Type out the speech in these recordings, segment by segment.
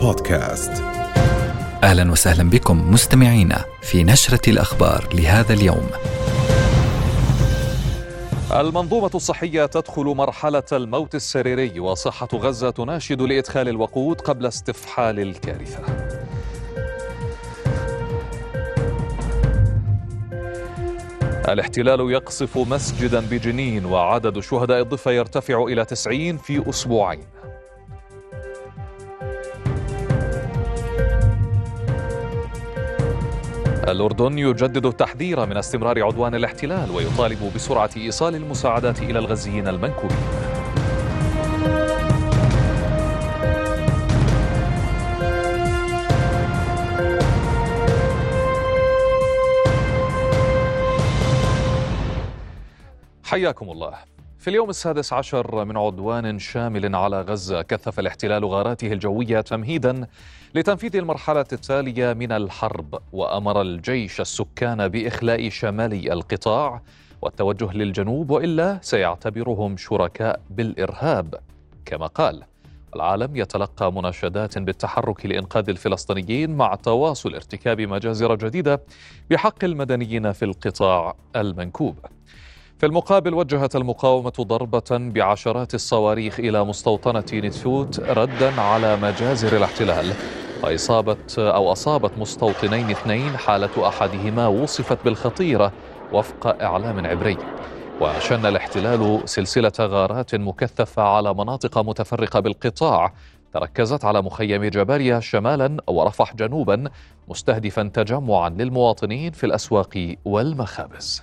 بودكاست أهلا وسهلا بكم مستمعينا في نشرة الأخبار لهذا اليوم. المنظومة الصحية تدخل مرحلة الموت السريري وصحة غزة تناشد لإدخال الوقود قبل استفحال الكارثة. الاحتلال يقصف مسجدا بجنين وعدد شهداء الضفة يرتفع إلى 90 في أسبوعين. الأردن يجدد التحذير من استمرار عدوان الاحتلال ويطالب بسرعة إيصال المساعدات إلى الغزيين المنكوبين. حياكم الله. في اليوم السادس عشر من عدوان شامل على غزة كثف الاحتلال غاراته الجوية تمهيدا لتنفيذ المرحلة التالية من الحرب وأمر الجيش السكان بإخلاء شمالي القطاع والتوجه للجنوب وإلا سيعتبرهم شركاء بالإرهاب كما قال. العالم يتلقى مناشدات بالتحرك لإنقاذ الفلسطينيين مع تواصل ارتكاب مجازر جديدة بحق المدنيين في القطاع المنكوب. في المقابل وجهت المقاومة ضربة بعشرات الصواريخ إلى مستوطنة نتفوت ردا على مجازر الاحتلال. وإصابة أو أصابت مستوطنين اثنين حالة أحدهما وصفت بالخطيرة وفق إعلام عبري. وشن الاحتلال سلسلة غارات مكثفة على مناطق متفرقة بالقطاع تركزت على مخيم جباليا شمالا ورفح جنوبا مستهدفا تجمعا للمواطنين في الأسواق والمخابز.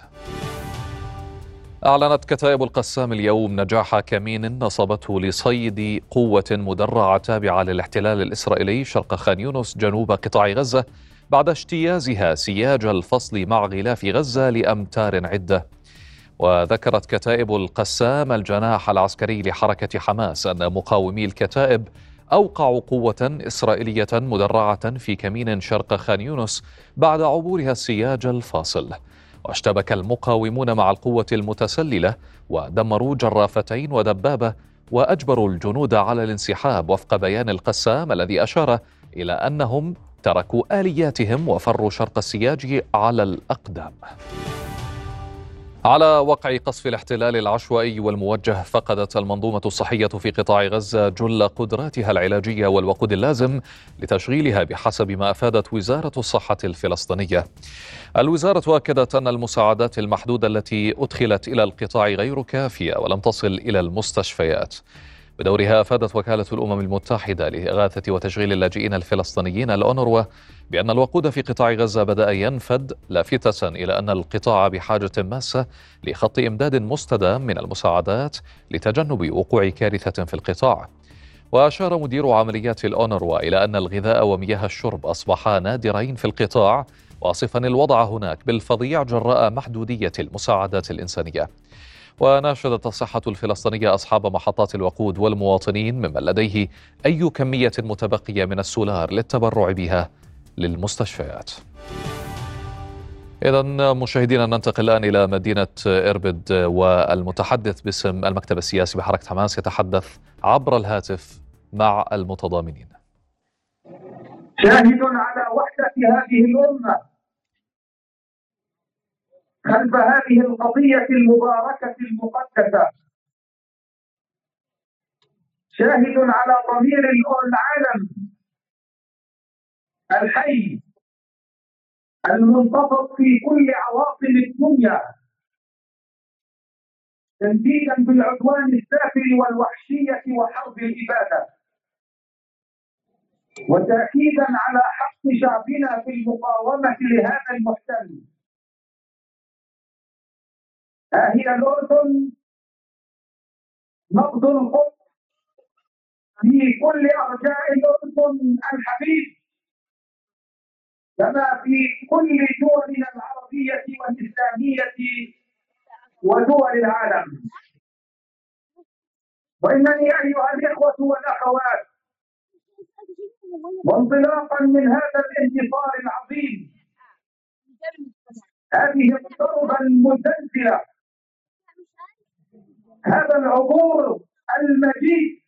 أعلنت كتائب القسام اليوم نجاح كمين نصبته لصيد قوة مدرعة تابعة للاحتلال الإسرائيلي شرق خان يونس جنوب قطاع غزة بعد اجتيازها سياج الفصل مع غلاف غزة لأمتار عدة. وذكرت كتائب القسام الجناح العسكري لحركة حماس أن مقاومي الكتائب أوقعوا قوة إسرائيلية مدرعة في كمين شرق خان يونس بعد عبورها السياج الفاصل. واشتبك المقاومون مع القوة المتسللة ودمروا جرافتين ودبابة وأجبروا الجنود على الانسحاب وفق بيان القسام الذي أشار إلى أنهم تركوا آلياتهم وفروا شرق السياج على الأقدام. على وقع قصف الاحتلال العشوائي والموجه فقدت المنظومة الصحية في قطاع غزة جل قدراتها العلاجية والوقود اللازم لتشغيلها بحسب ما أفادت وزارة الصحة الفلسطينية. الوزارة أكدت أن المساعدات المحدودة التي أدخلت إلى القطاع غير كافية ولم تصل إلى المستشفيات. بدورها افادت وكالة الأمم المتحدة لإغاثة وتشغيل اللاجئين الفلسطينيين الأونروا بأن الوقود في قطاع غزة بدأ ينفد لافتة إلى أن القطاع بحاجة ماسة لخط إمداد مستدام من المساعدات لتجنب وقوع كارثة في القطاع. وأشار مدير عمليات الأونروا إلى أن الغذاء ومياه الشرب اصبحا نادرين في القطاع واصفا الوضع هناك بالفظيع جراء محدودية المساعدات الإنسانية. وناشدت الصحة الفلسطينية أصحاب محطات الوقود والمواطنين ممن لديه أي كمية متبقية من السولار للتبرع بها للمستشفيات. إذا مشاهدينا ننتقل الآن إلى مدينة إربد والمتحدث باسم المكتب السياسي بحركة حماس يتحدث عبر الهاتف مع المتضامنين. شاهد على وحدة هذه الأمة خلف هذه القضية المباركة المقدسة. شاهد على ضمير العالم. الحي. المنتفض في كل عواصم الدنيا. تنديدا بالعدوان السافر والوحشية وحرب الإبادة. وتأكيدا على حق شعبنا في المقاومة لهذا المحتل. هي الأردن نقد القدس في كل أرجاء الأردن الحبيب كما في كل دولنا العربية والإسلامية ودول العالم. وإنني أيها الإخوة والأخوات وانطلاقا من هذا الانتصار العظيم هذه الضربة المزلزلة هذا العبور المجيد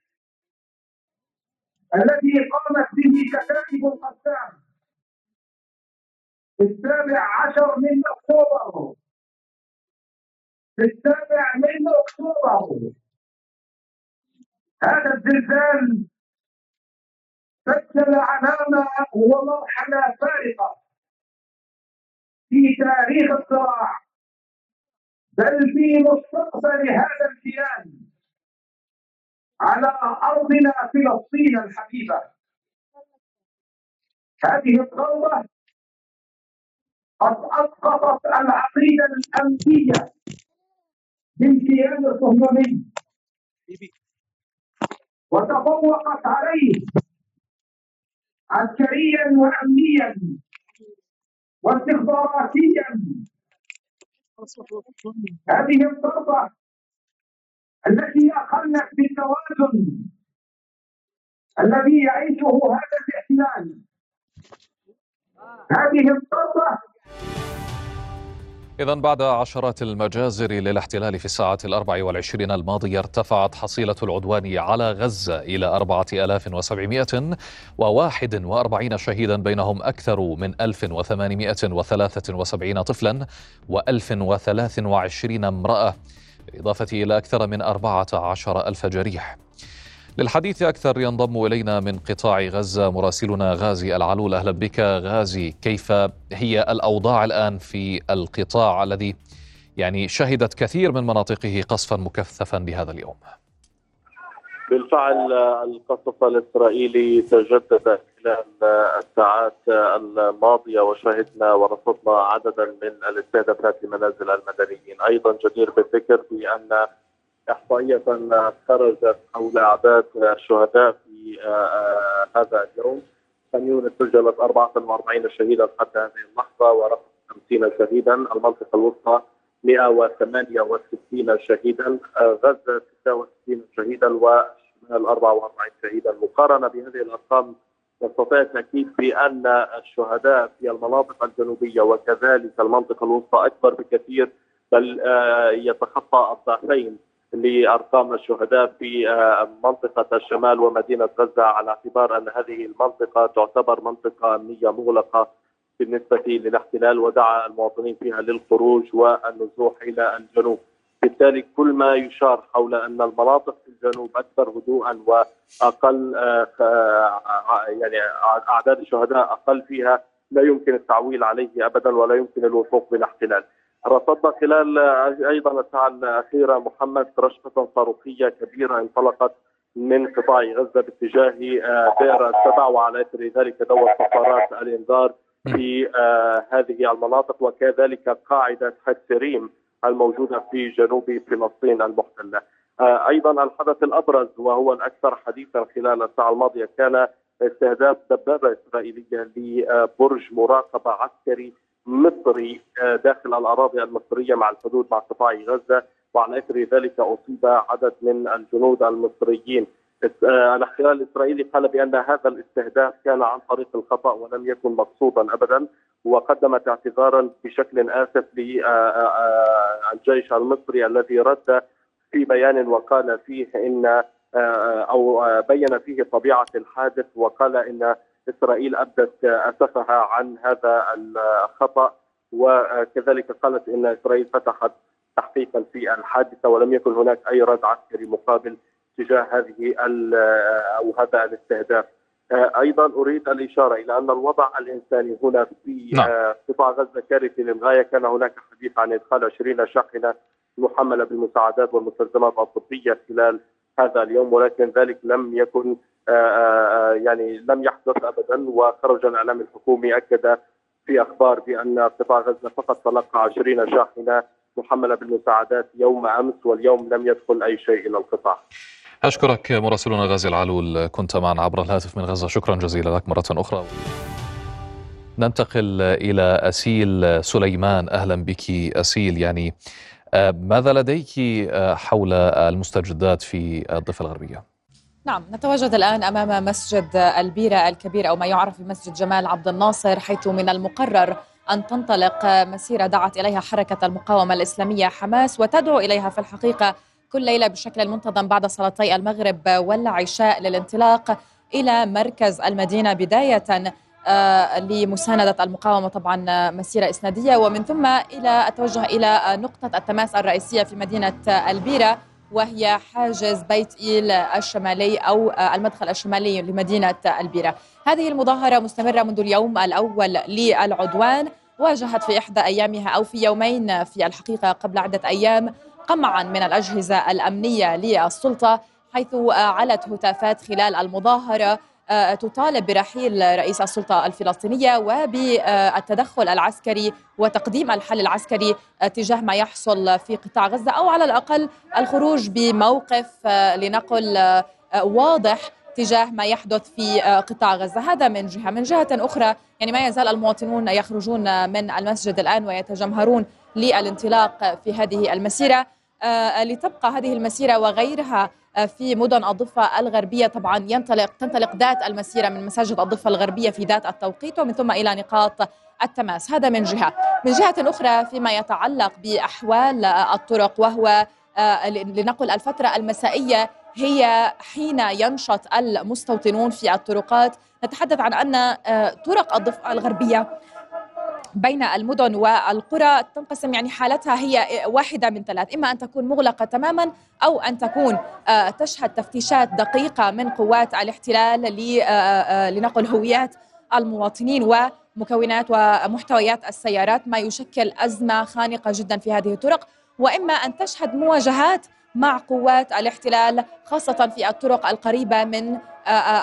الذي قامت به كتائب القسام. في السابع عشر من أكتوبر. في السابع من أكتوبر. هذا الزلزال سجل علامة ومرحلة فارقة في تاريخ الصراع. بل في مستقبل هذا الكيان على أرضنا فلسطين الحبيبة. هذه الضربه قد اسقطت العقيدة الأمنية للكيان الصهيوني وتفوقت عليه عسكريا وامنيا واستخباراتيا هذه الضربة التي أقلت بالتوازن الذي يعيشه هذا الاحتلال هذه الضربة إذا بعد عشرات المجازر للاحتلال في الساعة الأربع والعشرين الماضية ارتفعت حصيلة العدوان على غزة إلى أربعة آلاف وسبعمائة وواحد وأربعين شهيدا بينهم أكثر من ألف وثمانمائة وثلاثة وسبعين طفلا وألف وثلاث وعشرين امرأة بالإضافة إلى أكثر من أربعة عشر ألف جريح. للحديث أكثر ينضم إلينا من قطاع غزة مراسلنا غازي العلول. أهلا بك غازي. كيف هي الأوضاع الآن في القطاع الذي يعني شهدت كثير من مناطقه قصفا مكثفا لهذا اليوم؟ بالفعل القصف الإسرائيلي تجدد خلال الساعات الماضية وشهدنا ورصدنا عددا من الاستهدافات لمنازل المدنيين. أيضا جدير بالذكر بأن إحصائية خرجت حول أعداد الشهداء في آه، آه، هذا اليوم. خان يونس سجلت 44 شهيدا حتى هذه اللحظة ورقم 50 شهيدا. المنطقة الوسطى 168 شهيدا. آه، غزة 66 شهيدا وشمال 44 شهيدا. مقارنة بهذه الأرقام نستطيع التأكيد بأن الشهداء في المناطق الجنوبية وكذلك المنطقة الوسطى أكبر بكثير بل يتخطى الضعفين. لأرقام الشهداء في آه، منطقة الشمال ومدينة غزة على اعتبار أن هذه المنطقة تعتبر منطقة امنيه مغلقة بالنسبة للاحتلال ودعا المواطنين فيها للخروج والنزوح إلى الجنوب. بالتالي كل ما يشار حول أن المناطق في الجنوب أكثر هدوءا وأقل آه، آه، يعني أعداد الشهداء أقل فيها لا يمكن التعويل عليه ابدا ولا يمكن الوثوق بالاحتلال. رصدنا خلال أيضا الساعة الأخيرة محمد رشفة صاروخية كبيرة انطلقت من قطاع غزة باتجاه آه، دير السبع وعلى إثر ذلك دوت صفارات الإنذار في آه، هذه المناطق وكذلك قاعدة حتسريم الموجودة في جنوب فلسطين المحتلة. آه، أيضا الحدث الأبرز وهو الأكثر حديثا خلال الساعة الماضية كان استهداف دبابة إسرائيلية لبرج مراقبة عسكري مصري آه، داخل الأراضي المصرية مع الحدود مع قطاع غزة وعلى إثر ذلك أصيب عدد من الجنود المصريين. آه، الاحتلال الاسرائيلي قال بأن هذا الاستهداف كان عن طريق الخطأ ولم يكن مقصودا ابدا وقدمت اعتذارا بشكل آسف للجيش المصري الذي رد في بيان وقال فيه آه، أو بين فيه طبيعة الحادث وقال إن إسرائيل أبدت أسفها عن هذا الخطأ وكذلك قالت إن إسرائيل فتحت تحقيقا في الحادثة ولم يكن هناك أي رد عسكري مقابل تجاه هذه أو هذا الاستهداف. أيضا أريد الإشارة إلى أن الوضع الإنساني هنا في نعم. قطاع غزة كارثي للغاية كان هناك حديث عن إدخال 20 شاحنة محملة بالمساعدات والمستلزمات الطبية خلال هذا اليوم ولكن ذلك لم يكن يعني لم يحدث ابدا وخرج الإعلام الحكومي أكد في أخبار بأن قطاع غزة فقط تلقى 20 شاحنة محملة بالمساعدات يوم أمس واليوم لم يدخل أي شيء إلى القطاع. أشكرك مراسلنا غازي العلول كنت معنا عبر الهاتف من غزة شكرا جزيلا لك مرة أخرى. ننتقل إلى أسيل سليمان أهلا بك أسيل يعني آه، ماذا لديك حول المستجدات في الضفة الغربية؟ نعم نتواجد الآن أمام مسجد البيرة الكبير أو ما يعرف بمسجد جمال عبد الناصر حيث من المقرر أن تنطلق مسيرة دعت إليها حركة المقاومة الإسلامية حماس وتدعو إليها في الحقيقة كل ليلة بشكل منتظم بعد صلاتي المغرب والعشاء للانطلاق إلى مركز المدينة بداية آه، لمساندة المقاومة طبعا مسيرة إسنادية. ومن ثم إلى التوجه إلى نقطة التماس الرئيسية في مدينة البيرة. وهي حاجز بيت إيل الشمالي أو المدخل الشمالي لمدينة البيرة. هذه المظاهرة مستمرة منذ اليوم الأول للعدوان واجهت في إحدى أيامها أو في يومين في الحقيقة قبل عدة أيام قمعا من الأجهزة الأمنية للسلطة حيث علت هتافات خلال المظاهرة آه، تطالب برحيل رئيس السلطة الفلسطينية وبالتدخل العسكري وتقديم الحل العسكري تجاه ما يحصل في قطاع غزة أو على الأقل الخروج بموقف آه، لنقل آه، واضح تجاه ما يحدث في قطاع غزة. هذا من جهة. من جهة أخرى يعني ما يزال المواطنون يخرجون من المسجد الآن ويتجمهرون للانطلاق في هذه المسيرة. لتبقى هذه المسيرة وغيرها آه، في مدن الضفة الغربية. طبعا ينطلق تنطلق ذات المسيرة من مساجد الضفة الغربية في ذات التوقيت ومن ثم إلى نقاط التماس. هذا من جهة. من جهة أخرى فيما يتعلق بأحوال الطرق وهو آه، لنقل الفترة المسائية هي حين ينشط المستوطنون في الطرقات. نتحدث عن أن آه، طرق الضفة الغربية بين المدن والقرى تنقسم يعني حالتها هي واحدة من ثلاث إما أن تكون مغلقة تماما أو أن تكون آه، تشهد تفتيشات دقيقة من قوات الاحتلال آه، آه، لنقل هويات المواطنين ومكونات ومحتويات السيارات ما يشكل أزمة خانقة جدا في هذه الطرق. وإما أن تشهد مواجهات مع قوات الاحتلال خاصة في الطرق القريبة من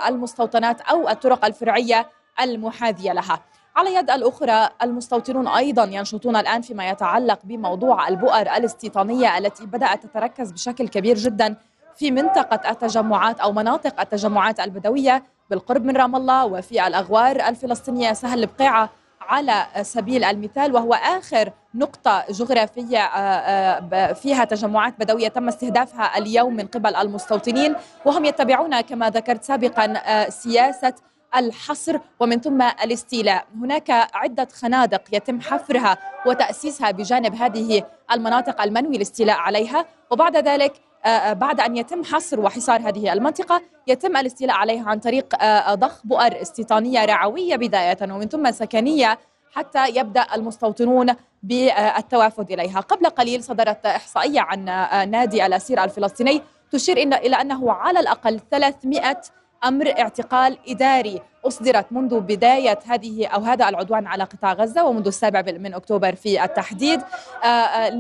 المستوطنات أو الطرق الفرعية المحاذية لها. على يد الأخرى المستوطنون أيضا ينشطون الآن فيما يتعلق بموضوع البؤر الاستيطانية التي بدأت تتركز بشكل كبير جدا في منطقة التجمعات أو مناطق التجمعات البدوية بالقرب من رام الله وفي الأغوار الفلسطينية سهل البقيعة على سبيل المثال وهو آخر نقطة جغرافية آه، آه، فيها تجمعات بدوية تم استهدافها اليوم من قبل المستوطنين وهم يتبعون كما ذكرت سابقا آه، سياسة الحصر ومن ثم الاستيلاء. هناك عدة خنادق يتم حفرها وتأسيسها بجانب هذه المناطق المنوي الاستيلاء عليها وبعد ذلك آه، آه، بعد أن يتم حصر وحصار هذه المنطقة يتم الاستيلاء عليها عن طريق آه، ضخ بؤر استيطانية رعوية بداية ومن ثم سكنية حتى يبدأ المستوطنون بالتوافد إليها. قبل قليل صدرت إحصائية عن نادي الأسير الفلسطيني تشير إلى أنه على الأقل 300 أمر اعتقال إداري أصدرت منذ بداية هذه أو هذا العدوان على قطاع غزة ومنذ السابع من أكتوبر في التحديد. آه، آه،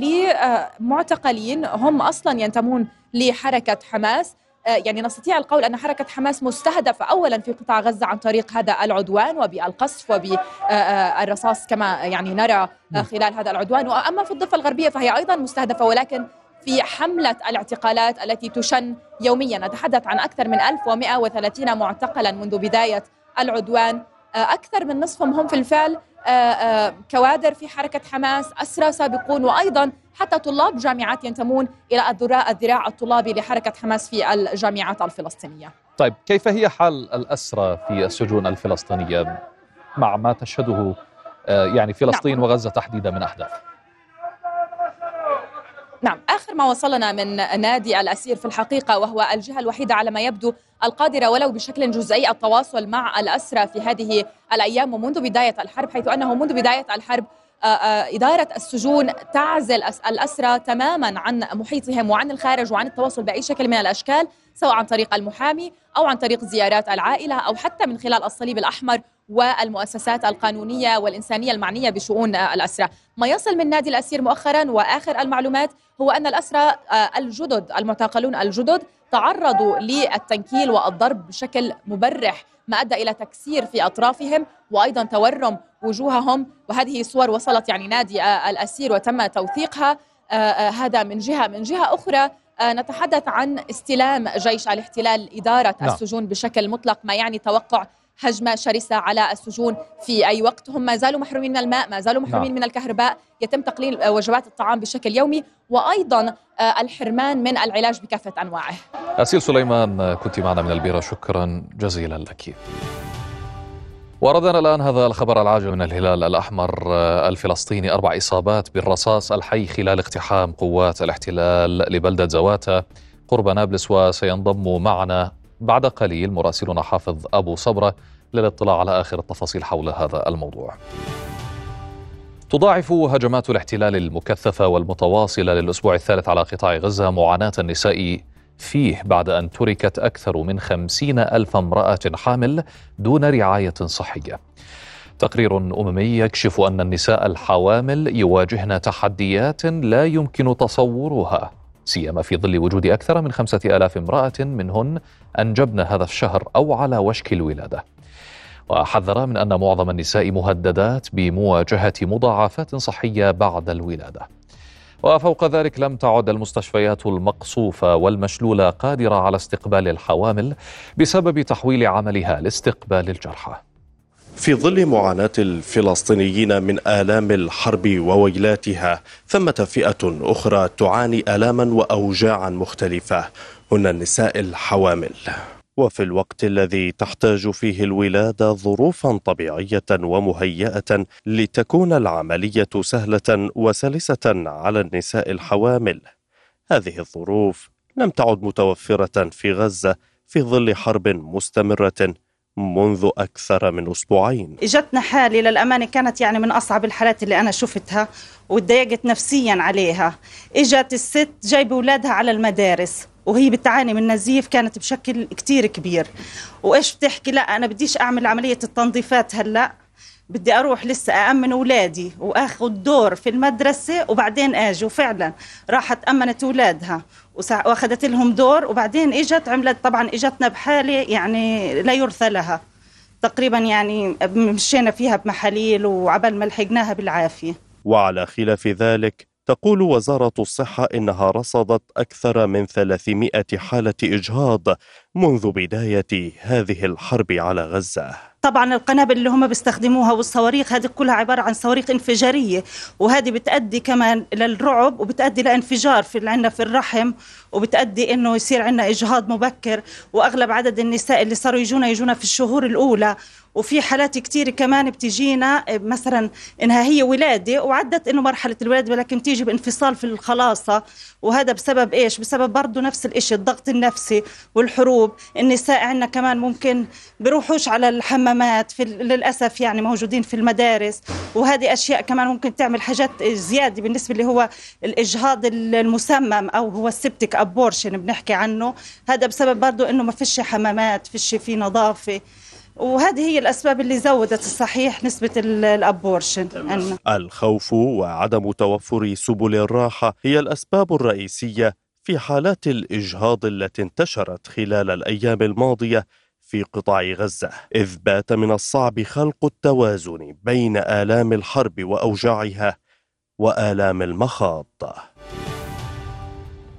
لمعتقلين هم أصلا ينتمون لحركة حماس. آه، يعني نستطيع القول أن حركة حماس مستهدفة اولا في قطاع غزة عن طريق هذا العدوان وبالقصف وبالرصاص كما يعني نرى نعم. خلال هذا العدوان. وأما في الضفة الغربية فهي أيضا مستهدفة ولكن في حملة الاعتقالات التي تشن يوميا. نتحدث عن أكثر من 1130 معتقلا منذ بداية العدوان. آه، أكثر من نصفهم هم في الفعل. آه، آه، كوادر في حركة حماس أسرى سابقون وأيضا حتى طلاب جامعات ينتمون إلى الذراع الطلابي لحركة حماس في الجامعات الفلسطينية. طيب كيف هي حال الأسرى في السجون الفلسطينية؟ مع ما تشهده يعني فلسطين نعم. وغزة تحديدا من أحداث. نعم آخر ما وصلنا من نادي الأسير في الحقيقة وهو الجهة الوحيدة على ما يبدو القادرة ولو بشكل جزئي التواصل مع الأسرى في هذه الأيام ومنذ بداية الحرب حيث أنه منذ بداية الحرب آه، آه، إدارة السجون تعزل الأسرى تماما عن محيطهم وعن الخارج وعن التواصل بأي شكل من الأشكال سواء عن طريق المحامي أو عن طريق زيارات العائلة أو حتى من خلال الصليب الأحمر والمؤسسات القانونية والإنسانية المعنية بشؤون الأسرى ما يصل من نادي الأسير مؤخرا وآخر المعلومات هو أن الأسرى آه، الجدد المعتقلون الجدد تعرضوا للتنكيل والضرب بشكل مبرح ما أدى إلى تكسير في أطرافهم وأيضا تورم وجوههم. وهذه صور وصلت يعني نادي آه، الأسير وتم توثيقها. آه، هذا من جهة من جهة أخرى نتحدث عن استلام جيش الاحتلال إدارة نعم. السجون بشكل مطلق ما يعني توقع هجمة شرسة على السجون في أي وقت. هم ما زالوا محرومين من الماء ما زالوا محرومين نعم. من الكهرباء. يتم تقليل وجبات الطعام بشكل يومي وأيضا آه، الحرمان من العلاج بكافة أنواعه. أسيل سليمان كنت معنا من البيرة. شكرا جزيلا لك. وردنا الآن هذا الخبر العاجل من الهلال الأحمر آه، الفلسطيني. أربع إصابات بالرصاص الحي خلال اقتحام قوات الاحتلال لبلدة زواتا. قرب نابلس وسينضم معنا بعد قليل مراسلنا حافظ أبو صبرة للاطلاع على آخر التفاصيل حول هذا الموضوع. تضاعف هجمات الاحتلال المكثفة والمتواصلة للأسبوع الثالث على قطاع غزة معاناة النساء فيه بعد أن تركت أكثر من خمسين ألف امرأة حامل دون رعاية صحية. تقرير أممي يكشف أن النساء الحوامل يواجهن تحديات لا يمكن تصورها سيما في ظل وجود أكثر من خمسة آلاف امرأة منهن أنجبن هذا الشهر أو على وشك الولادة. وحذر من أن معظم النساء مهددات بمواجهة مضاعفات صحية بعد الولادة. وفوق ذلك لم تعد المستشفيات المقصوفة والمشلولة قادرة على استقبال الحوامل بسبب تحويل عملها لاستقبال الجرحى. في ظل معاناة الفلسطينيين من آلام الحرب وويلاتها ثمة فئة أخرى تعاني آلاما وأوجاعا مختلفة. هن النساء الحوامل. وفي الوقت الذي تحتاج فيه الولادة ظروفا طبيعية ومهيئة لتكون العملية سهلة وسلسة على النساء الحوامل. هذه الظروف لم تعد متوفرة في غزة في ظل حرب مستمرة منذ أكثر من أسبوعين. إجتنا حالة للأمانة كانت يعني من أصعب الحالات اللي أنا شفتها وتضايقت نفسيا عليها. إجت الست جايبة أولادها على المدارس وهي بتعاني من نزيف كانت بشكل كتير كبير. وإيش بتحكي؟ لا أنا بديش أعمل عملية التنظيفات هلأ. بدي أروح لسه أأمن أولادي وآخذ دور في المدرسة وبعدين أجي. وفعلا راحت أمنت أولادها وأخذت لهم دور وبعدين إجت عملت طبعا إجتنا بحالة يعني لا يرثى لها. تقريبا يعني مشينا فيها بمحاليل وعبل ما لحقناها بالعافية. وعلى خلاف ذلك تقول وزارة الصحة إنها رصدت أكثر من 300 حالة إجهاض منذ بداية هذه الحرب على غزة. طبعا القنابل اللي هم بيستخدموها والصواريخ هذه كلها عبارة عن صواريخ انفجارية وهذه بتأدي كمان للرعب وبتأدي لانفجار في عندنا في الرحم وبتأدي إنه يصير عندنا إجهاض مبكر وأغلب عدد النساء اللي صاروا يجونا يجونا في الشهور الأولى. وفي حالات كتير كمان بتجينا مثلا إنها هي ولادة وعدت إنه مرحلة الولادة ولكن بتيجي بانفصال في الخلاصة. وهذا بسبب إيش؟ بسبب برضه نفس الشيء الضغط النفسي والحروب. النساء عندنا كمان ممكن بيروحوش على الحمامات في للأسف يعني موجودين في المدارس وهذه أشياء كمان ممكن تعمل حاجات زيادة بالنسبة اللي هو الإجهاض المسمم أو هو السبتك ابورشن بنحكي عنه. هذا بسبب برضه إنه ما فيش حمامات فيش في نظافة. وهذه هي الأسباب اللي زودت الصحيح نسبة الأبورشن. عنا. الخوف وعدم توفر سبل الراحة هي الأسباب الرئيسية في حالات الإجهاض التي انتشرت خلال الأيام الماضية في قطاع غزة إذ بات من الصعب خلق التوازن بين آلام الحرب وأوجاعها وآلام المخاض.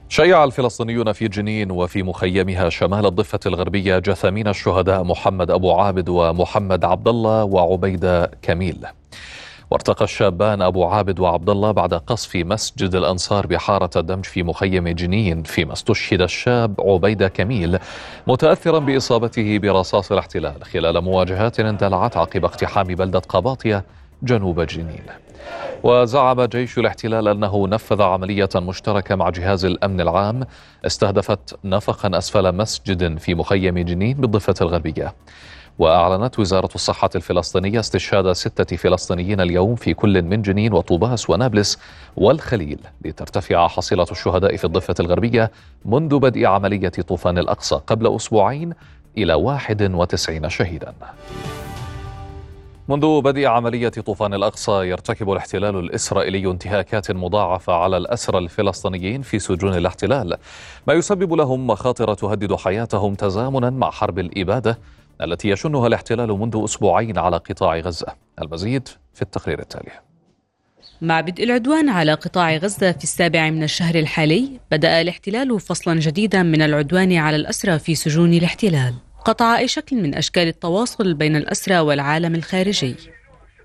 شيع الفلسطينيون في جنين وفي مخيمها شمال الضفة الغربية جثامين الشهداء محمد أبو عابد ومحمد عبد الله وعبيدة كميل. وارتقى الشابان أبو عابد وعبد الله بعد قصف مسجد الأنصار بحارة الدمج في مخيم جنين فيما استشهد الشاب عبيدة كميل متأثرا بإصابته برصاص الاحتلال خلال مواجهات اندلعت عقب اقتحام بلدة قباطية جنوب جنين وزعم جيش الاحتلال أنه نفذ عملية مشتركة مع جهاز الأمن العام استهدفت نفقا أسفل مسجد في مخيم جنين بالضفة الغربية. وأعلنت وزارة الصحة الفلسطينية استشهاد ستة فلسطينيين اليوم في كل من جنين وطوباس ونابلس والخليل لترتفع حصيلة الشهداء في الضفة الغربية منذ بدء عملية طوفان الأقصى قبل أسبوعين إلى 91 شهيدا. منذ بدء عملية طوفان الأقصى يرتكب الاحتلال الإسرائيلي انتهاكات مضاعفة على الأسرى الفلسطينيين في سجون الاحتلال ما يسبب لهم مخاطر تهدد حياتهم تزامنا مع حرب الإبادة التي يشنها الاحتلال منذ أسبوعين على قطاع غزة. المزيد في التقرير التالي. مع بدء العدوان على قطاع غزة في السابع من الشهر الحالي بدأ الاحتلال فصلا جديدا من العدوان على الأسرى في سجون الاحتلال. قطع أي شكل من أشكال التواصل بين الأسرى والعالم الخارجي.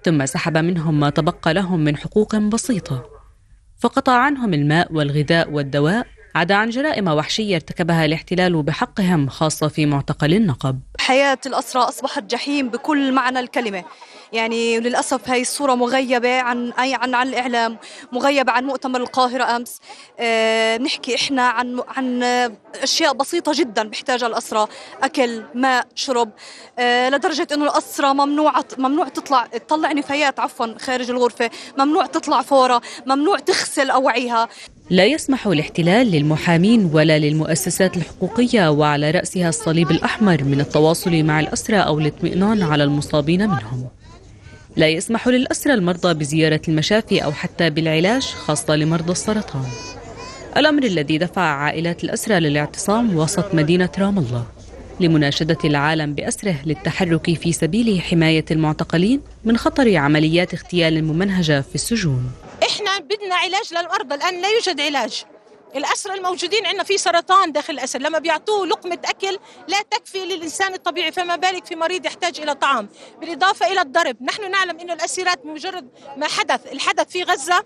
ثم سحب منهم ما تبقى لهم من حقوق بسيطة. فقطع عنهم الماء والغذاء والدواء عدا عن جرائم وحشية ارتكبها الاحتلال بحقهم خاصة في معتقل النقب. حياة الأسرى أصبحت جحيم بكل معنى الكلمة. يعني للأسف هاي الصورة مغيبة عن أي عن عن الإعلام مغيبة عن مؤتمر القاهرة أمس. آه نحكي إحنا عن عن أشياء بسيطة جدا بيحتاجها الأسرى. أكل ماء شرب. آه لدرجة إنه الأسرى ممنوع ممنوع تطلع تطلع نفايات عفوا خارج الغرفة. ممنوع تطلع فورة. ممنوع تغسل أوعيها. لا يسمح الاحتلال للمحامين ولا للمؤسسات الحقوقية وعلى رأسها الصليب الأحمر من التواصل مع الأسرى أو الاطمئنان على المصابين منهم. لا يسمح للأسرى المرضى بزيارة المشافي أو حتى بالعلاج خاصة لمرضى السرطان. الأمر الذي دفع عائلات الأسرى للاعتصام وسط مدينة رام الله. لمناشدة العالم بأسره للتحرك في سبيل حماية المعتقلين من خطر عمليات اغتيال ممنهجة في السجون. إحنا بدنا علاج للمرضى الآن لا يوجد علاج. الأسرى الموجودين عندنا في سرطان داخل الأسر لما بيعطوه لقمة أكل لا تكفي للإنسان الطبيعي فما بالك في مريض يحتاج إلى طعام. بالإضافة إلى الضرب نحن نعلم أن الأسيرات بمجرد ما حدث الحدث في غزة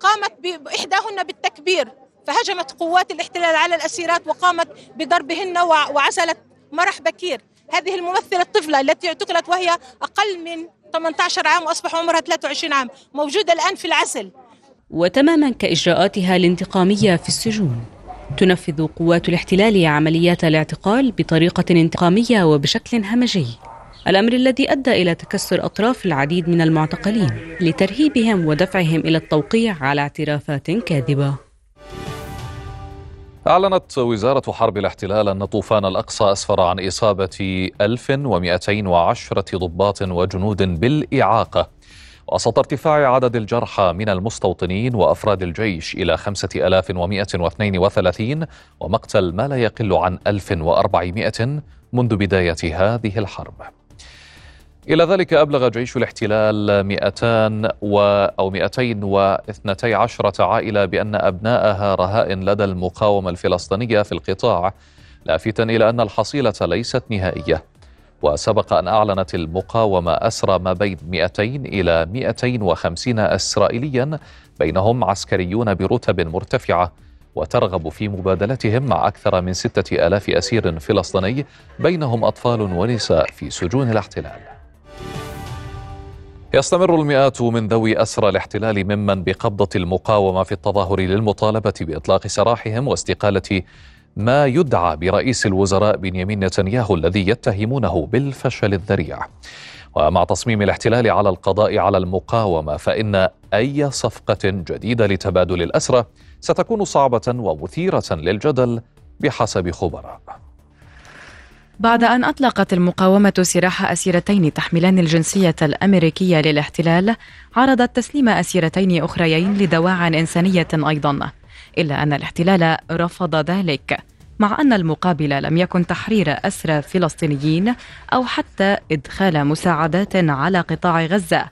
قامت بإحداهن بالتكبير فهجمت قوات الاحتلال على الأسيرات وقامت بضربهن وعزلت مرح بكير. هذه الممثلة الطفلة التي اعتقلت وهي أقل من 18 عام وأصبح عمرها 23 عام. موجودة الآن في العزل وتماما كإجراءاتها الانتقامية في السجون. تنفذ قوات الاحتلال عمليات الاعتقال بطريقة انتقامية وبشكل همجي. الأمر الذي أدى إلى تكسر أطراف العديد من المعتقلين لترهيبهم ودفعهم إلى التوقيع على اعترافات كاذبة. أعلنت وزارة حرب الاحتلال أن طوفان الأقصى أسفر عن إصابة 1210 ضباط وجنود بالإعاقة. وسط ارتفاع عدد الجرحى من المستوطنين وأفراد الجيش إلى 5132 ومقتل ما لا يقل عن 1400 منذ بداية هذه الحرب. إلى ذلك أبلغ جيش الاحتلال 200 و أو 212 عائلة بأن أبنائها رهائن لدى المقاومة الفلسطينية في القطاع لافتا إلى أن الحصيلة ليست نهائية. وسبق أن أعلنت المقاومة أسرى ما بين 200 إلى 250 إسرائيليا بينهم عسكريون برتب مرتفعة وترغب في مبادلتهم مع أكثر من ستة ألاف أسير فلسطيني بينهم أطفال ونساء في سجون الاحتلال. يستمر المئات من ذوي أسرى الاحتلال ممن بقبضة المقاومة في التظاهر للمطالبة بإطلاق سراحهم واستقالة ما يدعى برئيس الوزراء بنيامين نتنياهو الذي يتهمونه بالفشل الذريع. ومع تصميم الاحتلال على القضاء على المقاومة فإن أي صفقة جديدة لتبادل الأسرى ستكون صعبة ومثيرة للجدل بحسب خبراء. بعد أن أطلقت المقاومة سراح أسيرتين تحملان الجنسية الأمريكية للاحتلال عرضت تسليم أسيرتين أخريين لدواع إنسانية أيضا إلا أن الاحتلال رفض ذلك مع أن المقابل لم يكن تحرير أسرى فلسطينيين أو حتى إدخال مساعدات على قطاع غزة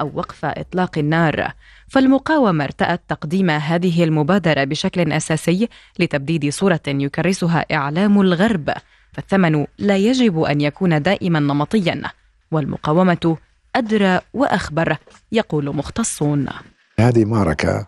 أو وقف إطلاق النار. فالمقاومة ارتأت تقديم هذه المبادرة بشكل أساسي لتبديد صورة يكرسها إعلام الغرب. فالثمن لا يجب أن يكون دائما نمطيا والمقاومة أدرى وأخبر يقول مختصون. هذه معركة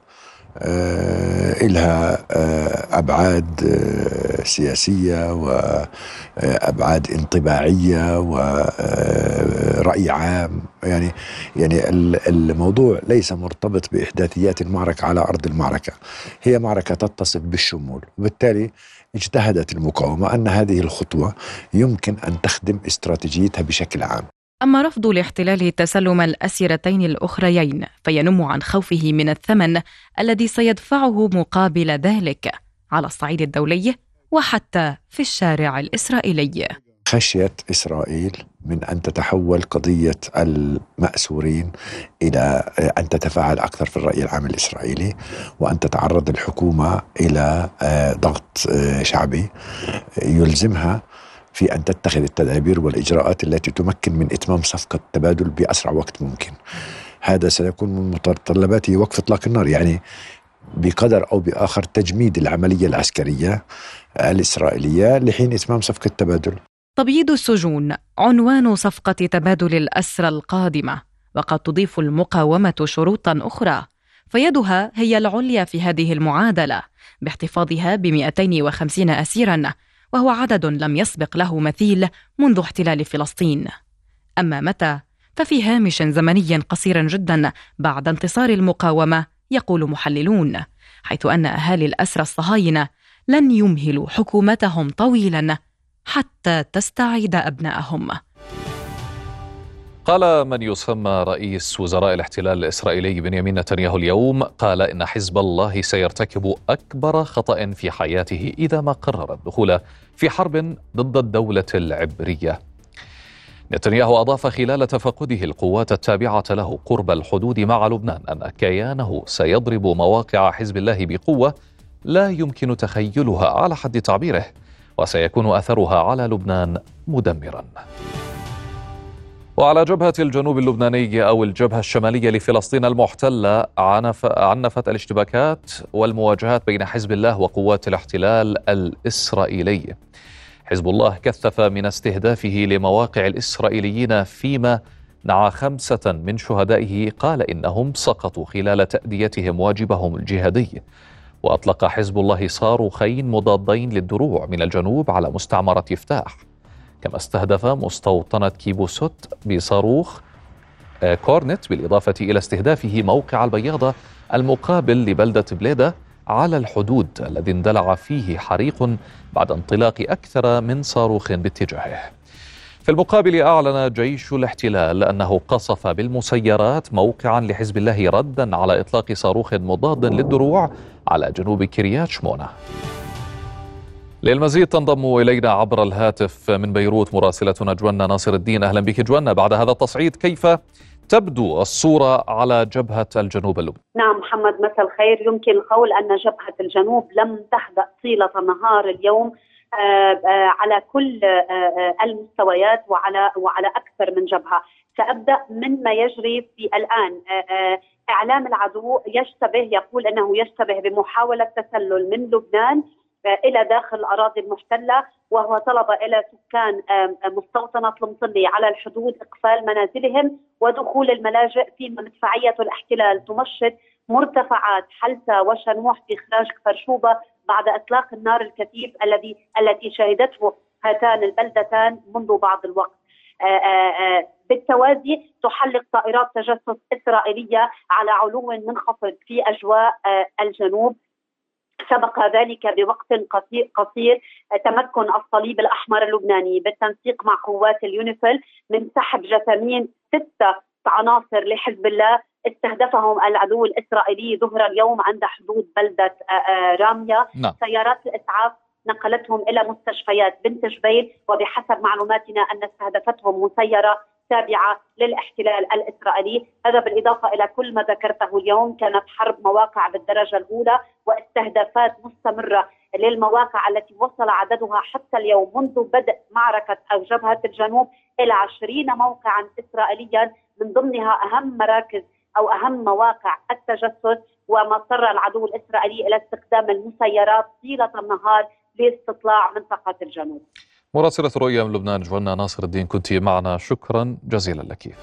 آه، إلها آه، أبعاد آه، سياسية وأبعاد انطباعية ورأي عام. يعني يعني الموضوع ليس مرتبط بإحداثيات المعركة على أرض المعركة. هي معركة تتصف بالشمول. وبالتالي اجتهدت المقاومة أن هذه الخطوة يمكن أن تخدم استراتيجيتها بشكل عام. أما رفض الاحتلال تسلم الأسيرتين الأخريين فينم عن خوفه من الثمن الذي سيدفعه مقابل ذلك على الصعيد الدولي وحتى في الشارع الإسرائيلي. خشية إسرائيل من أن تتحول قضية المأسورين إلى أن تتفاعل أكثر في الرأي العام الإسرائيلي وأن تتعرض الحكومة إلى آه، ضغط آه، شعبي يلزمها في أن تتخذ التدابير والإجراءات التي تمكن من إتمام صفقة التبادل بأسرع وقت ممكن. هذا سيكون من متطلبات وقف إطلاق النار يعني بقدر أو بآخر تجميد العملية العسكرية الإسرائيلية لحين إتمام صفقة التبادل تبييض السجون عنوان صفقة تبادل الأسرى القادمة وقد تضيف المقاومة شروطا أخرى فيدها هي العليا في هذه المعادلة باحتفاظها ب 250 أسيرا وهو عدد لم يسبق له مثيل منذ احتلال فلسطين. أما متى؟ ففي هامش زمني قصير جدا بعد انتصار المقاومة يقول محللون حيث أن أهالي الأسرى الصهاينة لن يمهلوا حكومتهم طويلا. حتى تستعيد أبنائهم قال من يسمى رئيس وزراء الاحتلال الإسرائيلي بنيامين نتنياهو اليوم قال إن حزب الله سيرتكب أكبر خطأ في حياته إذا ما قرر الدخول في حرب ضد الدولة العبرية. نتنياهو أضاف خلال تفقده القوات التابعة له قرب الحدود مع لبنان أن كيانه سيضرب مواقع حزب الله بقوة لا يمكن تخيلها على حد تعبيره. وسيكون أثرها على لبنان مدمرا. وعلى جبهة الجنوب اللبناني أو الجبهة الشمالية لفلسطين المحتلة عنف عنفت الاشتباكات والمواجهات بين حزب الله وقوات الاحتلال الإسرائيلي. حزب الله كثف من استهدافه لمواقع الإسرائيليين فيما نعى خمسة من شهدائه قال إنهم سقطوا خلال تأديتهم واجبهم الجهادي. وأطلق حزب الله صاروخين مضادين للدروع من الجنوب على مستعمرة يفتاح. كما استهدف مستوطنة كيبوسوت بصاروخ آه، كورنت بالإضافة إلى استهدافه موقع البياضة المقابل لبلدة بليدة على الحدود الذي اندلع فيه حريق بعد انطلاق أكثر من صاروخ باتجاهه. في المقابل أعلن جيش الاحتلال أنه قصف بالمسيرات موقعا لحزب الله ردا على إطلاق صاروخ مضاد للدروع على جنوب كريات شمونة للمزيد تنضم إلينا عبر الهاتف من بيروت مراسلتنا جوانا ناصر الدين. أهلا بك جوانا. بعد هذا التصعيد كيف تبدو الصورة على جبهة الجنوب اللبناني نعم محمد مساء الخير. يمكن القول أن جبهة الجنوب لم تهدأ طيلة نهار اليوم آه، آه، على كل آه، المستويات وعلى وعلى أكثر من جبهة، سأبدأ من ما يجري في الآن. إعلام العدو يشتبه يقول أنه يشتبه بمحاولة تسلل من لبنان إلى داخل الأراضي المحتلة وهو طلب إلى سكان مستوطنة المطلي على الحدود إقفال منازلهم ودخول الملاجئ فيما مدفعية الاحتلال تمشط مرتفعات حلسة وشنوح في خراج كفر شوبة بعد إطلاق النار الكثيف الذي التي شهدته هاتان البلدتان منذ بعض الوقت. آه، آآ آه، بالتوازي تحلق طائرات تجسس إسرائيلية على علو منخفض في أجواء آه، الجنوب. سبق ذلك بوقت قصير, قصير تمكن الصليب الأحمر اللبناني بالتنسيق مع قوات اليونيفيل من سحب جثامين ستة عناصر لحزب الله. استهدفهم العدو الإسرائيلي ظهر اليوم عند حدود بلدة آه، آه، راميا. نعم. سيارات الإسعاف نقلتهم إلى مستشفيات بنت جبيل وبحسب معلوماتنا أن استهدفتهم مسيرة تابعة للاحتلال الإسرائيلي، هذا بالإضافة إلى كل ما ذكرته اليوم كانت حرب مواقع بالدرجة الأولى واستهدافات مستمرة للمواقع التي وصل عددها حتى اليوم منذ بدء معركة أو جبهة الجنوب إلى 20 موقعا اسرائيليا. من ضمنها أهم مراكز أو أهم مواقع التجسس وما اضطر العدو الإسرائيلي إلى استخدام المسيرات طيلة النهار لاستطلاع منطقة الجنوب. مراسلة رؤيا من لبنان جوانا ناصر الدين كنت معنا شكرا جزيلا لك.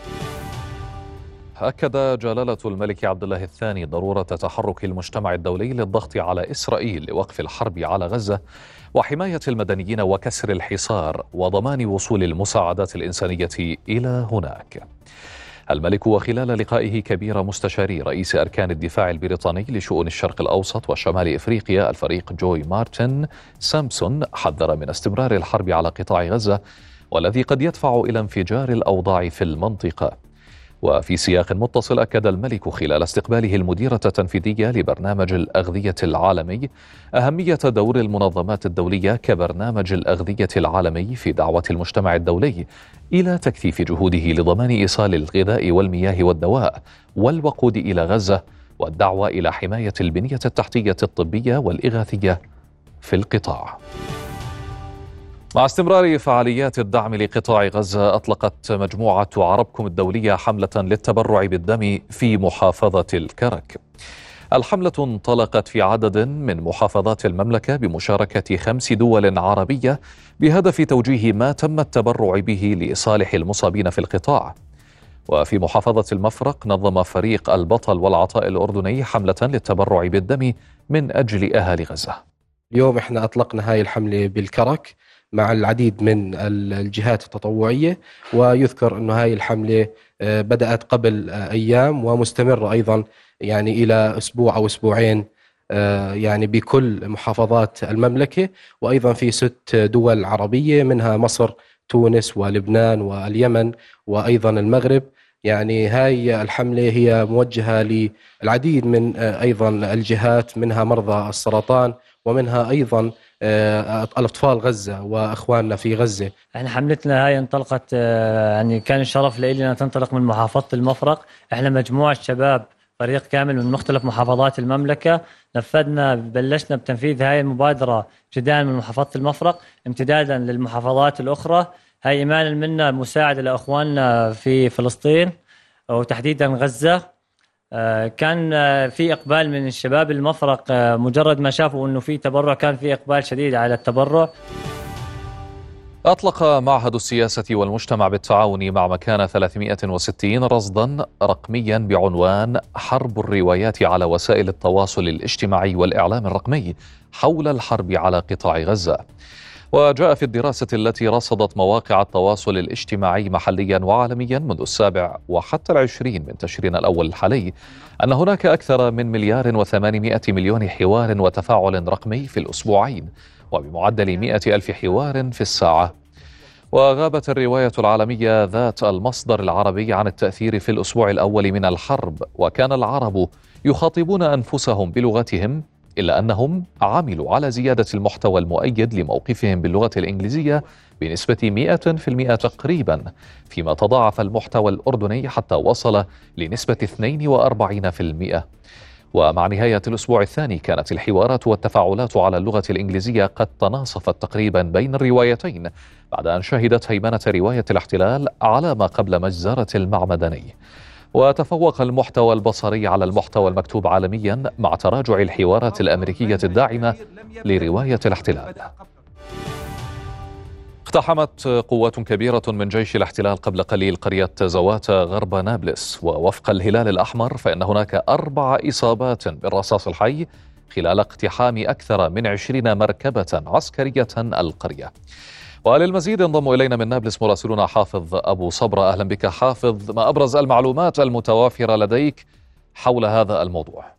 أكد جلالة الملك عبد الله الثاني ضرورة تحرك المجتمع الدولي للضغط على إسرائيل لوقف الحرب على غزة وحماية المدنيين وكسر الحصار وضمان وصول المساعدات الإنسانية إلى هناك. الملك وخلال لقائه كبير مستشاري رئيس أركان الدفاع البريطاني لشؤون الشرق الأوسط وشمال إفريقيا الفريق جوي مارتن سامسون حذر من استمرار الحرب على قطاع غزة والذي قد يدفع إلى انفجار الأوضاع في المنطقة. وفي سياق متصل أكد الملك خلال استقباله المديرة التنفيذية لبرنامج الأغذية العالمي أهمية دور المنظمات الدولية كبرنامج الأغذية العالمي في دعوة المجتمع الدولي إلى تكثيف جهوده لضمان إيصال الغذاء والمياه والدواء والوقود إلى غزة والدعوة إلى حماية البنية التحتية الطبية والإغاثية في القطاع. مع استمرار فعاليات الدعم لقطاع غزة أطلقت مجموعة عربكم الدولية حملة للتبرع بالدم في محافظة الكرك. الحملة انطلقت في عدد من محافظات المملكة بمشاركة خمس دول عربية بهدف توجيه ما تم التبرع به لصالح المصابين في القطاع. وفي محافظة المفرق نظم فريق البطل والعطاء الأردني حملة للتبرع بالدم من أجل أهالي غزة. اليوم إحنا أطلقنا هاي الحملة بالكرك مع العديد من الجهات التطوعية ويذكر إنه هاي الحملة آه، بدأت قبل آه، أيام ومستمرة أيضا يعني إلى أسبوع أو أسبوعين آه، يعني بكل محافظات المملكة. وأيضا في ست دول عربية منها مصر تونس ولبنان واليمن وأيضا المغرب. يعني هاي الحملة هي موجهة للعديد من أيضا الجهات منها مرضى السرطان ومنها أيضا آه، الأطفال غزة وأخواننا في غزة. إحنا حملتنا هاي انطلقت آه، يعني كان الشرف لي انها تنطلق من محافظة المفرق، إحنا مجموعة شباب فريق كامل من مختلف محافظات المملكة، نفذنا بلشنا بتنفيذ هاي المبادرة ابتداء من محافظة المفرق امتدادا للمحافظات الأخرى، هاي ايمانا منا مساعدة لأخواننا في فلسطين وتحديدا آه، كان آه، في إقبال من الشباب المفرق آه، مجرد ما شافوا إنه في تبرع كان في إقبال شديد على التبرع أطلق معهد السياسة والمجتمع بالتعاون مع مكان 360 رصدا رقميا بعنوان حرب الروايات على وسائل التواصل الاجتماعي والإعلام الرقمي حول الحرب على قطاع غزة. وجاء في الدراسة التي رصدت مواقع التواصل الاجتماعي محليا وعالميا منذ السابع وحتى العشرين من تشرين الأول الحالي أن هناك أكثر من مليار وثمانمائة مليون حوار وتفاعل رقمي في الأسبوعين وبمعدل مئة ألف حوار في الساعة. وغابت الرواية العالمية ذات المصدر العربي عن التأثير في الأسبوع الأول من الحرب وكان العرب يخاطبون أنفسهم بلغتهم إلا أنهم عملوا على زيادة المحتوى المؤيد لموقفهم باللغة الإنجليزية بنسبة 100% تقريبا فيما تضاعف المحتوى الأردني حتى وصل لنسبة 42% ومع نهاية الأسبوع الثاني كانت الحوارات والتفاعلات على اللغة الإنجليزية قد تناصفت تقريبا بين الروايتين بعد أن شهدت هيمنة رواية الاحتلال على ما قبل مجزرة المعمدني. وتفوق المحتوى البصري على المحتوى المكتوب عالميا مع تراجع الحوارات الأمريكية الداعمة لرواية الاحتلال. اقتحمت قوات كبيرة من جيش الاحتلال قبل قليل قرية زواتا غرب نابلس ووفق الهلال الأحمر فإن هناك أربع إصابات بالرصاص الحي خلال اقتحام أكثر من عشرين مركبة عسكرية القرية وللمزيد انضم إلينا من نابلس مراسلنا حافظ أبو صبرة. أهلا بك حافظ. ما أبرز المعلومات المتوافرة لديك حول هذا الموضوع؟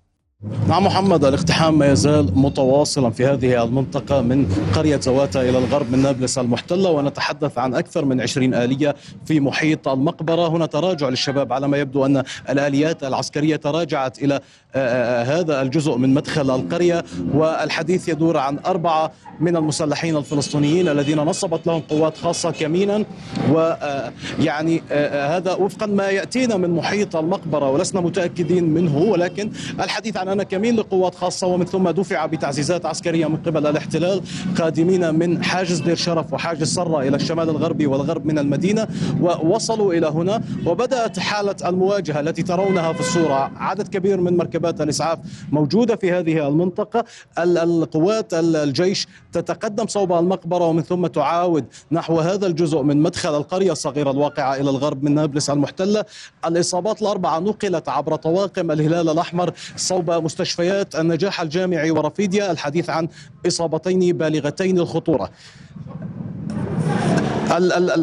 نعم محمد الاقتحام ما يزال متواصلا في هذه المنطقة من قرية زواتا إلى الغرب من نابلس المحتلة ونتحدث عن أكثر من 20 آلية في محيط المقبرة. هنا تراجع للشباب على ما يبدو أن الآليات العسكرية تراجعت إلى هذا الجزء من مدخل القرية والحديث يدور عن أربعة من المسلحين الفلسطينيين الذين نصبت لهم قوات خاصة كمينا. ويعني هذا وفقا ما يأتينا من محيط المقبرة ولسنا متأكدين منه. ولكن الحديث عن أن كمين لقوات خاصة ومن ثم دفع بتعزيزات عسكرية من قبل الاحتلال قادمين من حاجز دير شرف وحاجز سرة إلى الشمال الغربي والغرب من المدينة ووصلوا إلى هنا وبدأت حالة المواجهة التي ترونها في الصورة. عدد كبير من مركبات الإسعاف موجودة في هذه المنطقة. القوات الجيش تتقدم صوب المقبرة ومن ثم تعاود نحو هذا الجزء من مدخل القرية الصغيرة الواقعة إلى الغرب من نابلس المحتلة. الإصابات الأربعة نقلت عبر طواقم الهلال الأحمر صوب مستشفيات النجاح الجامعي ورفيديا الحديث عن إصابتين بالغتين الخطورة.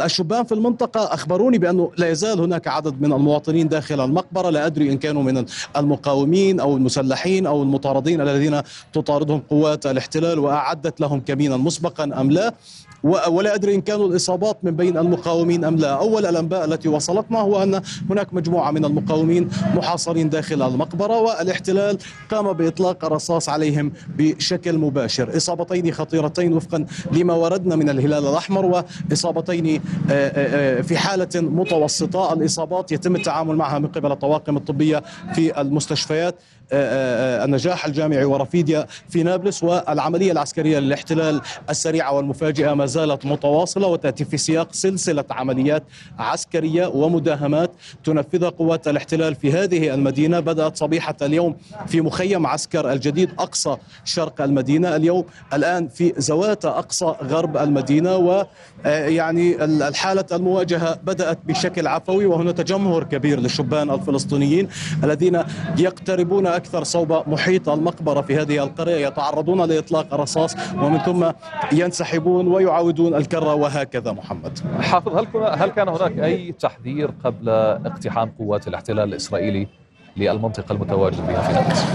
الشبان في المنطقة أخبروني بأنه لا يزال هناك عدد من المواطنين داخل المقبرة لا أدري إن كانوا من المقاومين أو المسلحين أو المطاردين الذين تطاردهم قوات الاحتلال وأعدت لهم كمينا مسبقا أم لا. ولا أدري إن كانوا الإصابات من بين المقاومين أم لا. أول الأنباء التي وصلتنا هو أن هناك مجموعة من المقاومين محاصرين داخل المقبرة والاحتلال قام بإطلاق الرصاص عليهم بشكل مباشر. إصابتين خطيرتين وفقا لما وردنا من الهلال الأحمر وإصابتين آه، آه، آه، في حالة متوسطة. الإصابات يتم التعامل معها من قبل الطواقم الطبية في المستشفيات النجاح الجامعي ورفيديا في نابلس والعملية العسكرية للاحتلال السريعة والمفاجئة ما زالت متواصلة وتأتي في سياق سلسلة عمليات عسكرية ومداهمات تنفذها قوات الاحتلال في هذه المدينة. بدأت صبيحة اليوم في مخيم عسكر الجديد أقصى شرق المدينة. اليوم الآن في زوات أقصى غرب المدينة ويعني يعني الحالة المواجهة بدأت بشكل عفوي وهنا تجمهر كبير للشبان الفلسطينيين الذين يقتربون أكثر صوب محيط المقبرة في هذه القرية. يتعرضون لإطلاق الرصاص ومن ثم ينسحبون ويعاودون الكرة وهكذا محمد. حافظ هل هل كان هناك أي تحذير قبل اقتحام قوات الاحتلال الإسرائيلي للمنطقة المتواجد بها في نابلس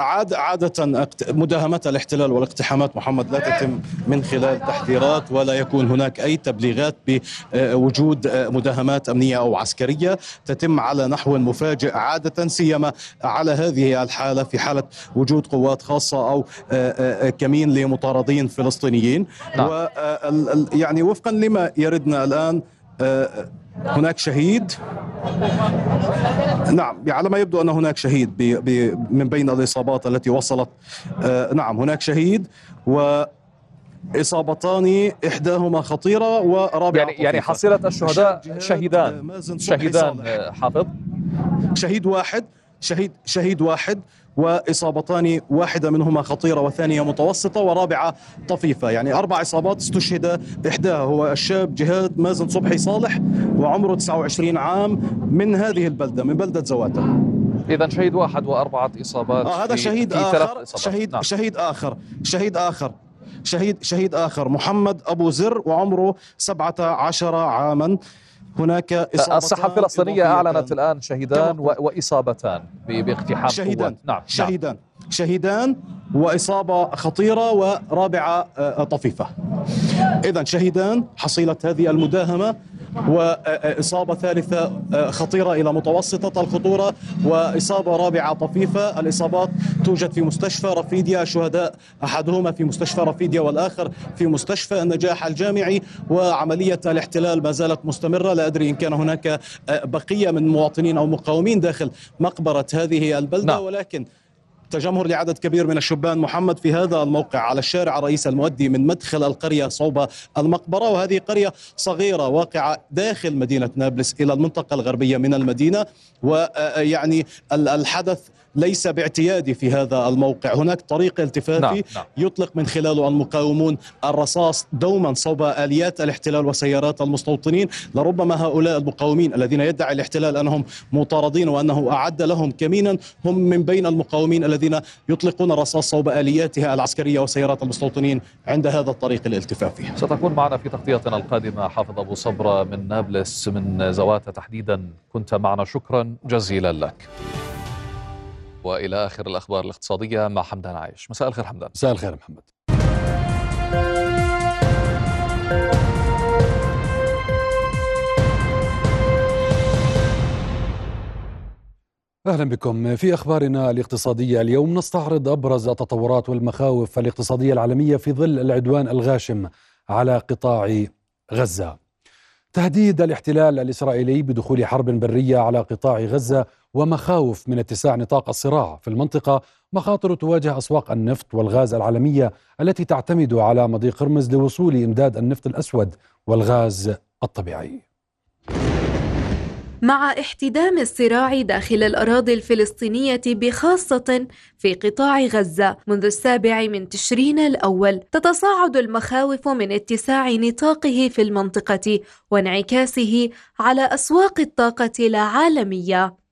عاد عادة مداهمات الاحتلال والاقتحامات محمد لا تتم من خلال تحذيرات ولا يكون هناك أي تبليغات بوجود مداهمات أمنية أو عسكرية تتم على نحو مفاجئ عادة سيما على هذه الحالة في حالة وجود قوات خاصة أو كمين لمطاردين فلسطينيين نعم. و يعني وفقا لما يردنا الآن هناك شهيد. نعم على ما يبدو أن هناك شهيد بي بي من بين الإصابات التي وصلت. آه نعم هناك شهيد و اصابتان إحداهما خطيرة ورابعة يعني يعني حصيلة الشهداء شهيدان. شهيدان حافظ. شهيد واحد شهيد شهيد واحد. وإصابتان واحدة منهما خطيرة والثانية متوسطة ورابعة طفيفة. يعني أربع إصابات استشهد احداها هو الشاب جهاد مازن صبحي صالح وعمره 29 عام من هذه البلدة من بلدة زواته. اذا شهيد واحد وأربعة إصابات آه هذا شهيد في آخر شهيد نعم. شهيد آخر شهيد آخر شهيد شهيد آخر محمد أبو زر وعمره 17 عاما. هناك الصحة الفلسطينية أعلنت الآن شهيدان وإصابتان باقتحام شهيدان. قوات نعم. شهيدان. شهيدان وإصابة خطيرة ورابعة طفيفة. إذا شهيدان حصيلة هذه المداهمة وإصابة ثالثة خطيرة إلى متوسطة الخطورة وإصابة رابعة طفيفة. الإصابات توجد في مستشفى رفيديا الشهداء أحدهما في مستشفى رفيديا والآخر في مستشفى النجاح الجامعي. وعملية الاحتلال ما زالت مستمرة. لا أدري إن كان هناك بقية من مواطنين أو مقاومين داخل مقبرة هذه البلدة نعم. ولكن تجمهر لعدد كبير من الشبان محمد في هذا الموقع على الشارع الرئيس المؤدي من مدخل القرية صوب المقبرة وهذه قرية صغيرة واقعة داخل مدينة نابلس إلى المنطقة الغربية من المدينة ويعني الحدث ليس باعتيادي في هذا الموقع هناك طريق التفافي نعم. نعم. يطلق من خلاله المقاومون الرصاص دوما صوب آليات الاحتلال وسيارات المستوطنين لربما هؤلاء المقاومين الذين يدعي الاحتلال أنهم مطاردين وأنه أعد لهم كمينا هم من بين المقاومين الذين يطلقون الرصاص صوب آلياتها العسكرية وسيارات المستوطنين عند هذا الطريق الالتفافي ستكون معنا في تغطيتنا القادمة حافظ أبو صبرة من نابلس من زواته تحديدا كنت معنا شكرا جزيلا لك وإلى آخر الأخبار الاقتصادية مع حمدان عايش. مساء الخير حمدان. مساء الخير محمد. أهلا بكم. في أخبارنا الاقتصادية اليوم نستعرض أبرز التطورات والمخاوف الاقتصادية العالمية في ظل العدوان الغاشم على قطاع غزة. تهديد الاحتلال الإسرائيلي بدخول حرب برية على قطاع غزة ومخاوف من اتساع نطاق الصراع في المنطقة مخاطر تواجه أسواق النفط والغاز العالمية التي تعتمد على مضيق قرمز لوصول إمداد النفط الأسود والغاز الطبيعي. مع احتدام الصراع داخل الأراضي الفلسطينية بخاصة في قطاع غزة منذ السابع من تشرين الأول تتصاعد المخاوف من اتساع نطاقه في المنطقة وانعكاسه على أسواق الطاقة العالمية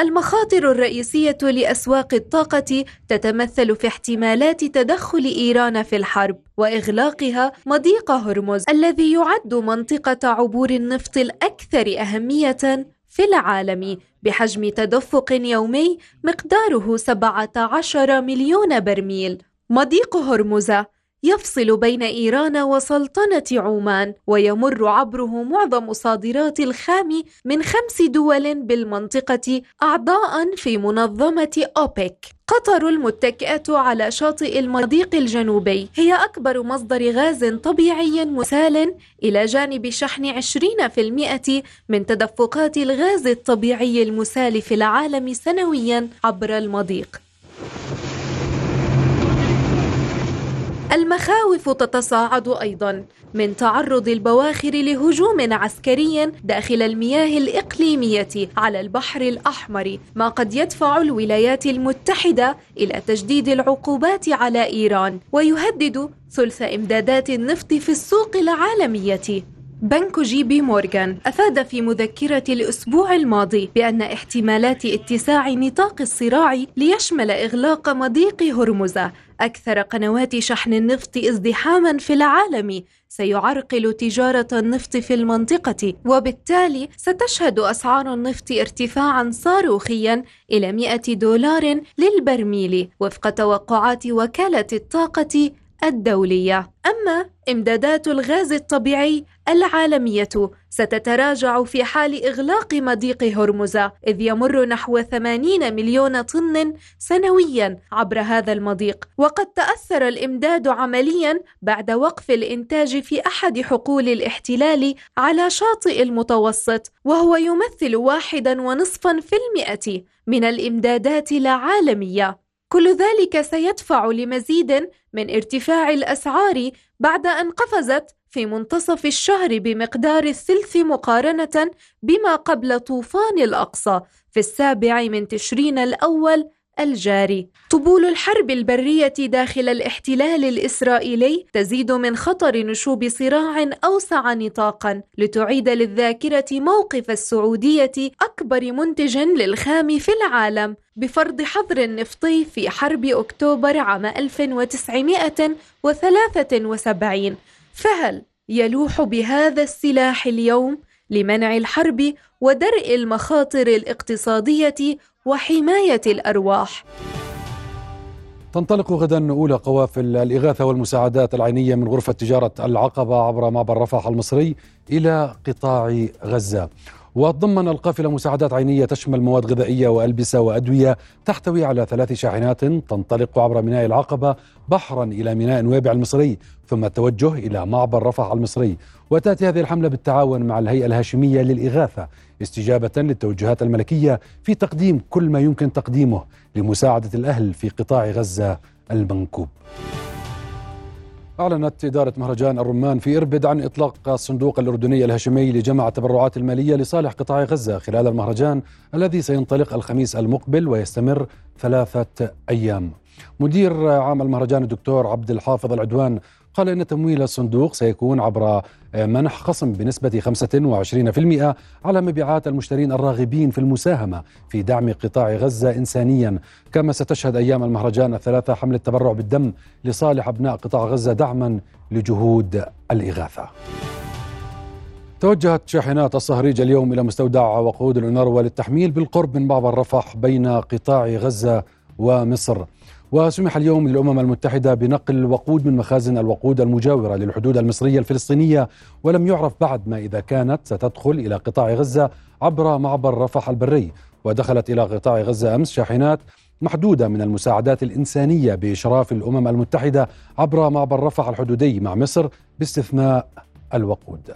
المخاطر الرئيسية لأسواق الطاقة تتمثل في احتمالات تدخل إيران في الحرب وإغلاقها مضيق هرمز الذي يعد منطقة عبور النفط الأكثر أهمية في العالم بحجم تدفق يومي مقداره 17 مليون برميل. مضيق هرمز يفصل بين إيران وسلطنة عمان ويمر عبره معظم صادرات الخام من خمس دول بالمنطقة أعضاء في منظمة أوبك. قطر المتكئة على شاطئ المضيق الجنوبي. هي أكبر مصدر غاز طبيعي مسال إلى جانب شحن 20% من تدفقات الغاز الطبيعي المسال في العالم سنويا عبر المضيق. المخاوف تتصاعد أيضا من تعرض البواخر لهجوم عسكري داخل المياه الإقليمية على البحر الأحمر ما قد يدفع الولايات المتحدة إلى تجديد العقوبات على إيران ويهدد ثلث إمدادات النفط في السوق العالمية. بنك جي بي مورغان أفاد في مذكرة الأسبوع الماضي بأن احتمالات اتساع نطاق الصراع ليشمل إغلاق مضيق هرمز أكثر قنوات شحن النفط ازدحاما في العالم. سيعرقل تجارة النفط في المنطقة وبالتالي ستشهد أسعار النفط ارتفاعا صاروخيا إلى 100 دولار للبرميل. وفق توقعات وكالة الطاقة الدولية. أما إمدادات الغاز الطبيعي العالمية ستتراجع في حال إغلاق مضيق هرمز إذ يمر نحو 80 مليون طن سنويا عبر هذا المضيق. وقد تأثر الإمداد عمليا بعد وقف الإنتاج في أحد حقول الاحتلال على شاطئ المتوسط وهو يمثل واحدا ونصفا في المئة من الإمدادات العالمية. كل ذلك سيدفع لمزيد من ارتفاع الأسعار بعد أن قفزت في منتصف الشهر بمقدار الثلث مقارنة بما قبل طوفان الأقصى في السابع من تشرين الأول الجاري. طبول الحرب البرية داخل الاحتلال الإسرائيلي تزيد من خطر نشوب صراع أوسع نطاقا لتعيد للذاكرة موقف السعودية أكبر منتج للخام في العالم. بفرض حظر النفطي في حرب أكتوبر عام 1973 فهل يلوح بهذا السلاح اليوم لمنع الحرب ودرء المخاطر الاقتصادية وحماية الأرواح. تنطلق غدا أولى قوافل الإغاثة والمساعدات العينية من غرفة تجارة العقبة عبر معبر رفح المصري إلى قطاع غزة. وتضمن القافلة مساعدات عينية تشمل مواد غذائية وألبسة وأدوية تحتوي على ثلاث شاحنات تنطلق عبر ميناء العقبة بحرا إلى ميناء نويبع المصري ثم التوجه إلى معبر رفح المصري. وتأتي هذه الحملة بالتعاون مع الهيئة الهاشمية للإغاثة استجابة للتوجهات الملكية في تقديم كل ما يمكن تقديمه لمساعدة الأهل في قطاع غزة المنكوب. أعلنت إدارة مهرجان الرمان في إربد عن إطلاق الصندوق الأردني الهاشمي لجمع التبرعات المالية لصالح قطاع غزة خلال المهرجان الذي سينطلق الخميس المقبل ويستمر ثلاثة أيام. مدير عام المهرجان الدكتور عبد الحافظ العدوان قال إن تمويل الصندوق سيكون عبر منح خصم بنسبة 25% على مبيعات المشترين الراغبين في المساهمة في دعم قطاع غزة إنسانيا. كما ستشهد أيام المهرجان الثلاثة حملة تبرع بالدم لصالح أبناء قطاع غزة دعما لجهود الإغاثة. توجهت شاحنات الصهريج اليوم إلى مستودع وقود الأنروا للتحميل بالقرب من معبر رفح بين قطاع غزة ومصر. وسمح اليوم للأمم المتحدة بنقل وقود من مخازن الوقود المجاورة للحدود المصرية الفلسطينية ولم يعرف بعد ما إذا كانت ستدخل إلى قطاع غزة عبر معبر رفح البري. ودخلت إلى قطاع غزة أمس شاحنات محدودة من المساعدات الإنسانية بإشراف الأمم المتحدة عبر معبر رفح الحدودي مع مصر باستثناء الوقود.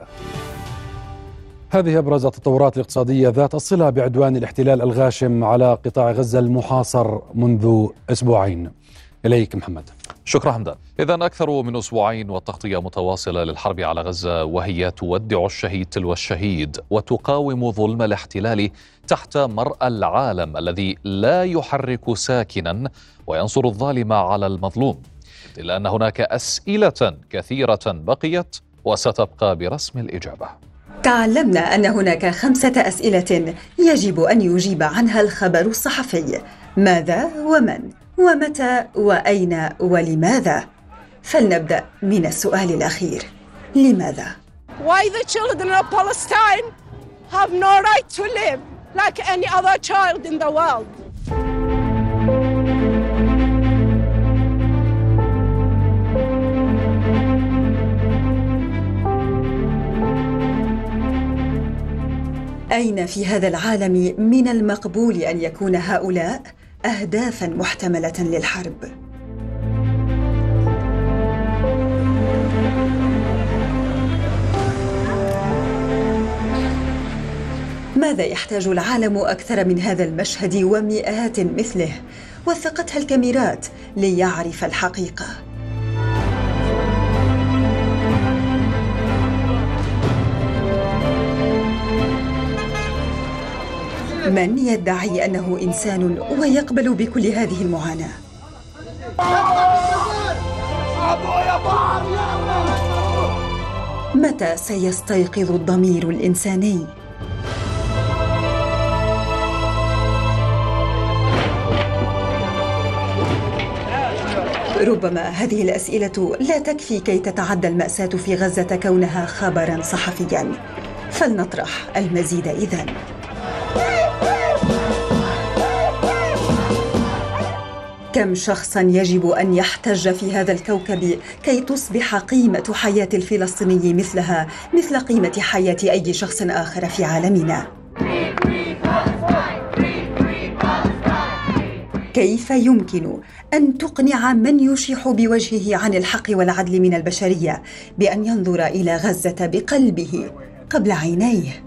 هذه أبرز التطورات الاقتصادية ذات الصلة بعدوان الاحتلال الغاشم على قطاع غزة المحاصر منذ أسبوعين. إليك محمد. شكرا حمدان. إذا أكثر من أسبوعين والتغطية متواصلة للحرب على غزة وهي تودع الشهيد تلو الشهيد وتقاوم ظلم الاحتلال تحت مرأى العالم الذي لا يحرك ساكنا وينصر الظالم على المظلوم. إلا أن هناك أسئلة كثيرة بقيت وستبقى برسم الإجابة. تعلمنا أن هناك خمسة أسئلة يجب أن يجيب عنها الخبر الصحفي. ماذا ومن؟ ومتى؟ وأين؟ ولماذا؟ فلنبدأ من السؤال الأخير. لماذا؟ Why the children of Palestine have no right to live like any other child in the world? أين في هذا العالم من المقبول أن يكون هؤلاء أهدافا محتملة للحرب؟ ماذا يحتاج العالم أكثر من هذا المشهد ومئات مثله وثقتها الكاميرات ليعرف الحقيقة؟ من يدعي أنه إنسان ويقبل بكل هذه المعاناة؟ متى سيستيقظ الضمير الإنساني؟ ربما هذه الأسئلة لا تكفي كي تتعدى المأساة في غزة كونها خبرا صحفيا. فلنطرح المزيد إذن. كم شخصا يجب أن يحتج في هذا الكوكب كي تصبح قيمة حياة الفلسطيني مثلها مثل قيمة حياة أي شخص آخر في عالمنا. كيف يمكن أن تقنع من يشيح بوجهه عن الحق والعدل من البشرية بأن ينظر إلى غزة بقلبه قبل عينيه؟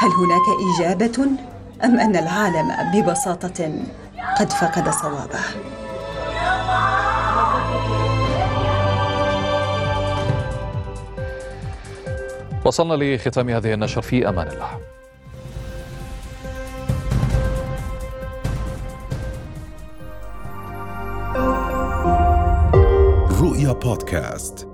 هل هناك إجابة أم أن العالم ببساطة قد فقد صوابه؟ وصلنا لختام هذه النشر في أمان الله. رؤيا بودكاست.